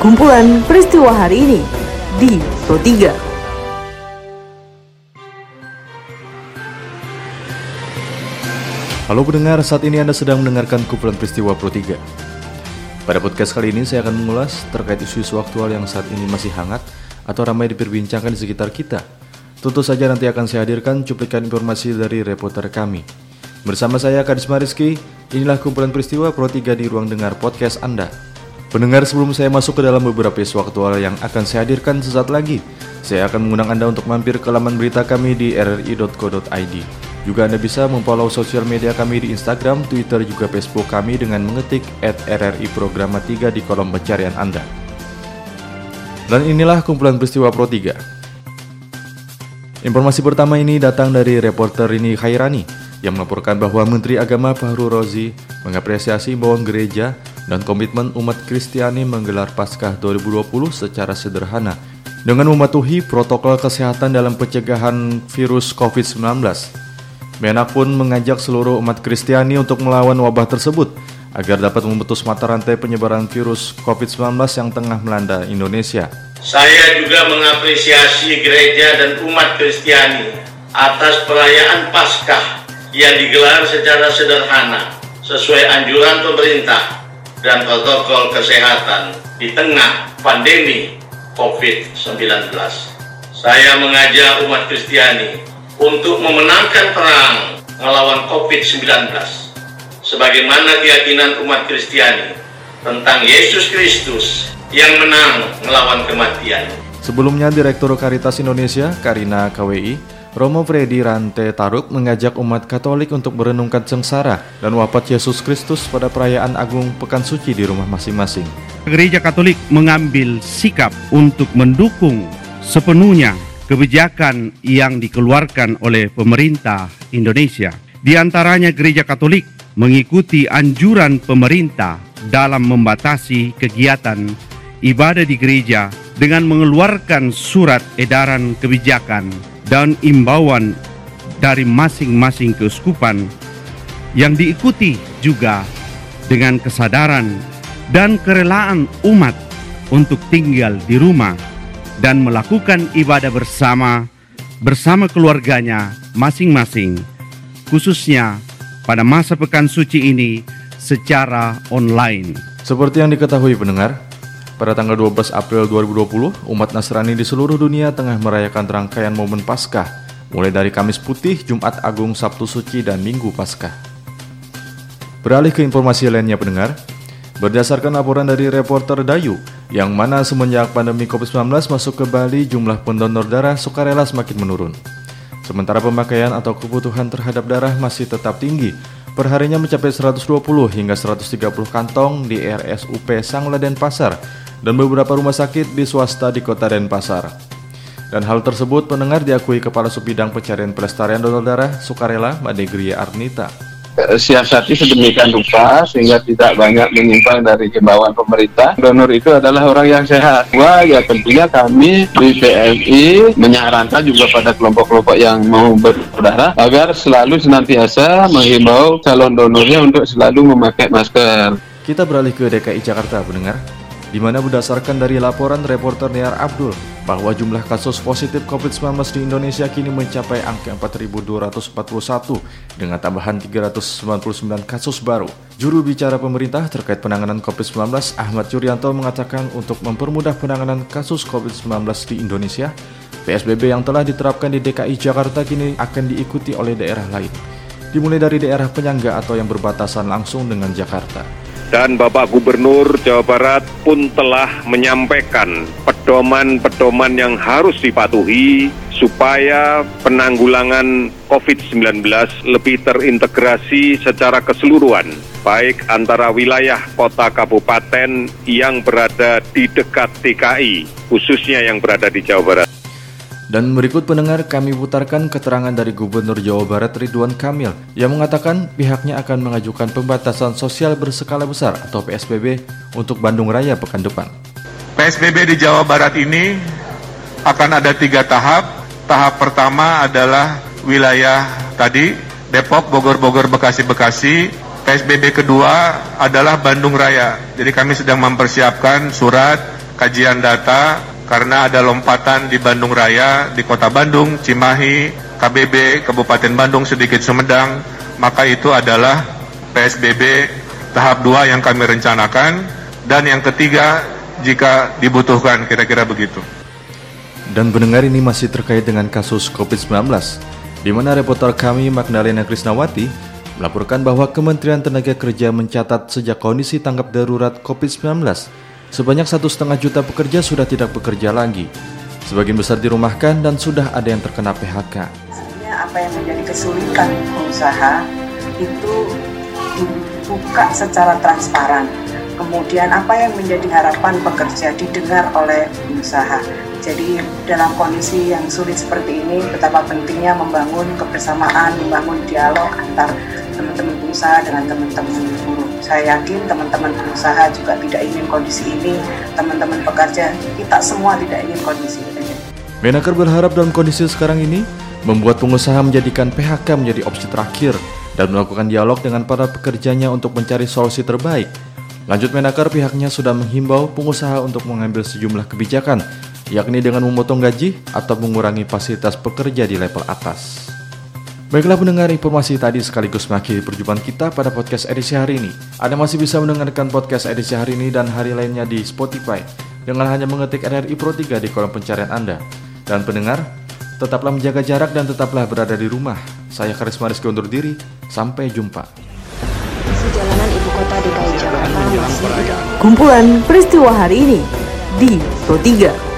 kumpulan peristiwa hari ini di Pro 3. Halo pendengar, saat ini Anda sedang mendengarkan kumpulan peristiwa Pro 3. Pada podcast kali ini saya akan mengulas terkait isu-isu aktual yang saat ini masih hangat atau ramai diperbincangkan di sekitar kita. Tentu saja nanti akan saya hadirkan cuplikan informasi dari reporter kami. Bersama saya Kadisma Rizky, inilah kumpulan peristiwa Pro 3 di ruang dengar podcast Anda. Pendengar sebelum saya masuk ke dalam beberapa isu aktual yang akan saya hadirkan sesaat lagi, saya akan mengundang Anda untuk mampir ke laman berita kami di rri.co.id. Juga Anda bisa memfollow sosial media kami di Instagram, Twitter, juga Facebook kami dengan mengetik at RRI Programa 3 di kolom pencarian Anda. Dan inilah kumpulan peristiwa Pro 3. Informasi pertama ini datang dari reporter Rini Khairani yang melaporkan bahwa Menteri Agama Fahru Rozi mengapresiasi imbauan gereja dan komitmen umat Kristiani menggelar Paskah 2020 secara sederhana dengan mematuhi protokol kesehatan dalam pencegahan virus COVID-19. Menak pun mengajak seluruh umat Kristiani untuk melawan wabah tersebut agar dapat memutus mata rantai penyebaran virus COVID-19 yang tengah melanda Indonesia. Saya juga mengapresiasi gereja dan umat Kristiani atas perayaan Paskah yang digelar secara sederhana sesuai anjuran pemerintah dan protokol kesehatan di tengah pandemi COVID-19. Saya mengajak umat Kristiani untuk memenangkan perang melawan COVID-19 sebagaimana keyakinan umat Kristiani tentang Yesus Kristus yang menang melawan kematian. Sebelumnya Direktur Karitas Indonesia, Karina KWI, Romo Freddy Rante Taruk mengajak umat Katolik untuk merenungkan sengsara dan wafat Yesus Kristus pada perayaan Agung Pekan Suci di rumah masing-masing. Gereja Katolik mengambil sikap untuk mendukung sepenuhnya kebijakan yang dikeluarkan oleh pemerintah Indonesia. Di antaranya Gereja Katolik mengikuti anjuran pemerintah dalam membatasi kegiatan ibadah di gereja dengan mengeluarkan surat edaran kebijakan dan imbauan dari masing-masing keuskupan yang diikuti juga dengan kesadaran dan kerelaan umat untuk tinggal di rumah dan melakukan ibadah bersama bersama keluarganya masing-masing khususnya pada masa pekan suci ini secara online. Seperti yang diketahui pendengar, pada tanggal 12 April 2020, umat Nasrani di seluruh dunia tengah merayakan rangkaian momen Paskah, mulai dari Kamis Putih, Jumat Agung, Sabtu Suci, dan Minggu Paskah. Beralih ke informasi lainnya pendengar, berdasarkan laporan dari reporter Dayu, yang mana semenjak pandemi COVID-19 masuk ke Bali, jumlah pendonor darah sukarela semakin menurun. Sementara pemakaian atau kebutuhan terhadap darah masih tetap tinggi, perharinya mencapai 120 hingga 130 kantong di RSUP Sangla Pasar dan beberapa rumah sakit di swasta di kota Denpasar. Dan hal tersebut pendengar diakui Kepala Subidang Pencarian Pelestarian Donor Darah Sukarela Madegria Arnita. Siasati sedemikian rupa sehingga tidak banyak menyimpang dari himbauan pemerintah. Donor itu adalah orang yang sehat. Wah, ya tentunya kami di PMI menyarankan juga pada kelompok-kelompok yang mau berdarah agar selalu senantiasa menghimbau calon donornya untuk selalu memakai masker. Kita beralih ke DKI Jakarta, pendengar di mana berdasarkan dari laporan reporter Niar Abdul bahwa jumlah kasus positif COVID-19 di Indonesia kini mencapai angka 4.241 dengan tambahan 399 kasus baru. Juru bicara pemerintah terkait penanganan COVID-19 Ahmad Yuryanto mengatakan untuk mempermudah penanganan kasus COVID-19 di Indonesia, PSBB yang telah diterapkan di DKI Jakarta kini akan diikuti oleh daerah lain, dimulai dari daerah penyangga atau yang berbatasan langsung dengan Jakarta dan Bapak Gubernur Jawa Barat pun telah menyampaikan pedoman-pedoman yang harus dipatuhi supaya penanggulangan COVID-19 lebih terintegrasi secara keseluruhan, baik antara wilayah kota kabupaten yang berada di dekat DKI, khususnya yang berada di Jawa Barat. Dan berikut pendengar kami putarkan keterangan dari Gubernur Jawa Barat Ridwan Kamil yang mengatakan pihaknya akan mengajukan pembatasan sosial berskala besar atau PSBB untuk Bandung Raya pekan depan. PSBB di Jawa Barat ini akan ada tiga tahap. Tahap pertama adalah wilayah tadi Depok, Bogor, Bogor, Bekasi, Bekasi. PSBB kedua adalah Bandung Raya. Jadi kami sedang mempersiapkan surat kajian data karena ada lompatan di Bandung Raya, di Kota Bandung, Cimahi, KBB, Kabupaten Bandung, sedikit Sumedang, maka itu adalah PSBB tahap 2 yang kami rencanakan dan yang ketiga jika dibutuhkan kira-kira begitu. Dan pendengar ini masih terkait dengan kasus COVID-19, di mana reporter kami Magdalena Krisnawati melaporkan bahwa Kementerian Tenaga Kerja mencatat sejak kondisi tanggap darurat COVID-19, sebanyak satu setengah juta pekerja sudah tidak bekerja lagi. Sebagian besar dirumahkan dan sudah ada yang terkena PHK. Sebenarnya apa yang menjadi kesulitan pengusaha itu dibuka secara transparan. Kemudian apa yang menjadi harapan pekerja didengar oleh pengusaha. Jadi dalam kondisi yang sulit seperti ini, betapa pentingnya membangun kebersamaan, membangun dialog antar teman-teman pengusaha dengan teman-teman buruh. Saya yakin teman-teman pengusaha juga tidak ingin kondisi ini, teman-teman pekerja, kita semua tidak ingin kondisi ini. Menaker berharap dalam kondisi sekarang ini membuat pengusaha menjadikan PHK menjadi opsi terakhir dan melakukan dialog dengan para pekerjanya untuk mencari solusi terbaik. Lanjut Menaker pihaknya sudah menghimbau pengusaha untuk mengambil sejumlah kebijakan yakni dengan memotong gaji atau mengurangi fasilitas pekerja di level atas. Baiklah pendengar informasi tadi sekaligus mengakhiri perjumpaan kita pada podcast edisi hari ini. Anda masih bisa mendengarkan podcast edisi hari ini dan hari lainnya di Spotify dengan hanya mengetik RRI Pro 3 di kolom pencarian Anda. Dan pendengar, tetaplah menjaga jarak dan tetaplah berada di rumah. Saya Karisma Rizky undur diri, sampai jumpa. Perjalanan ibu kota DKI Jakarta Kumpulan peristiwa hari ini di Pro 3.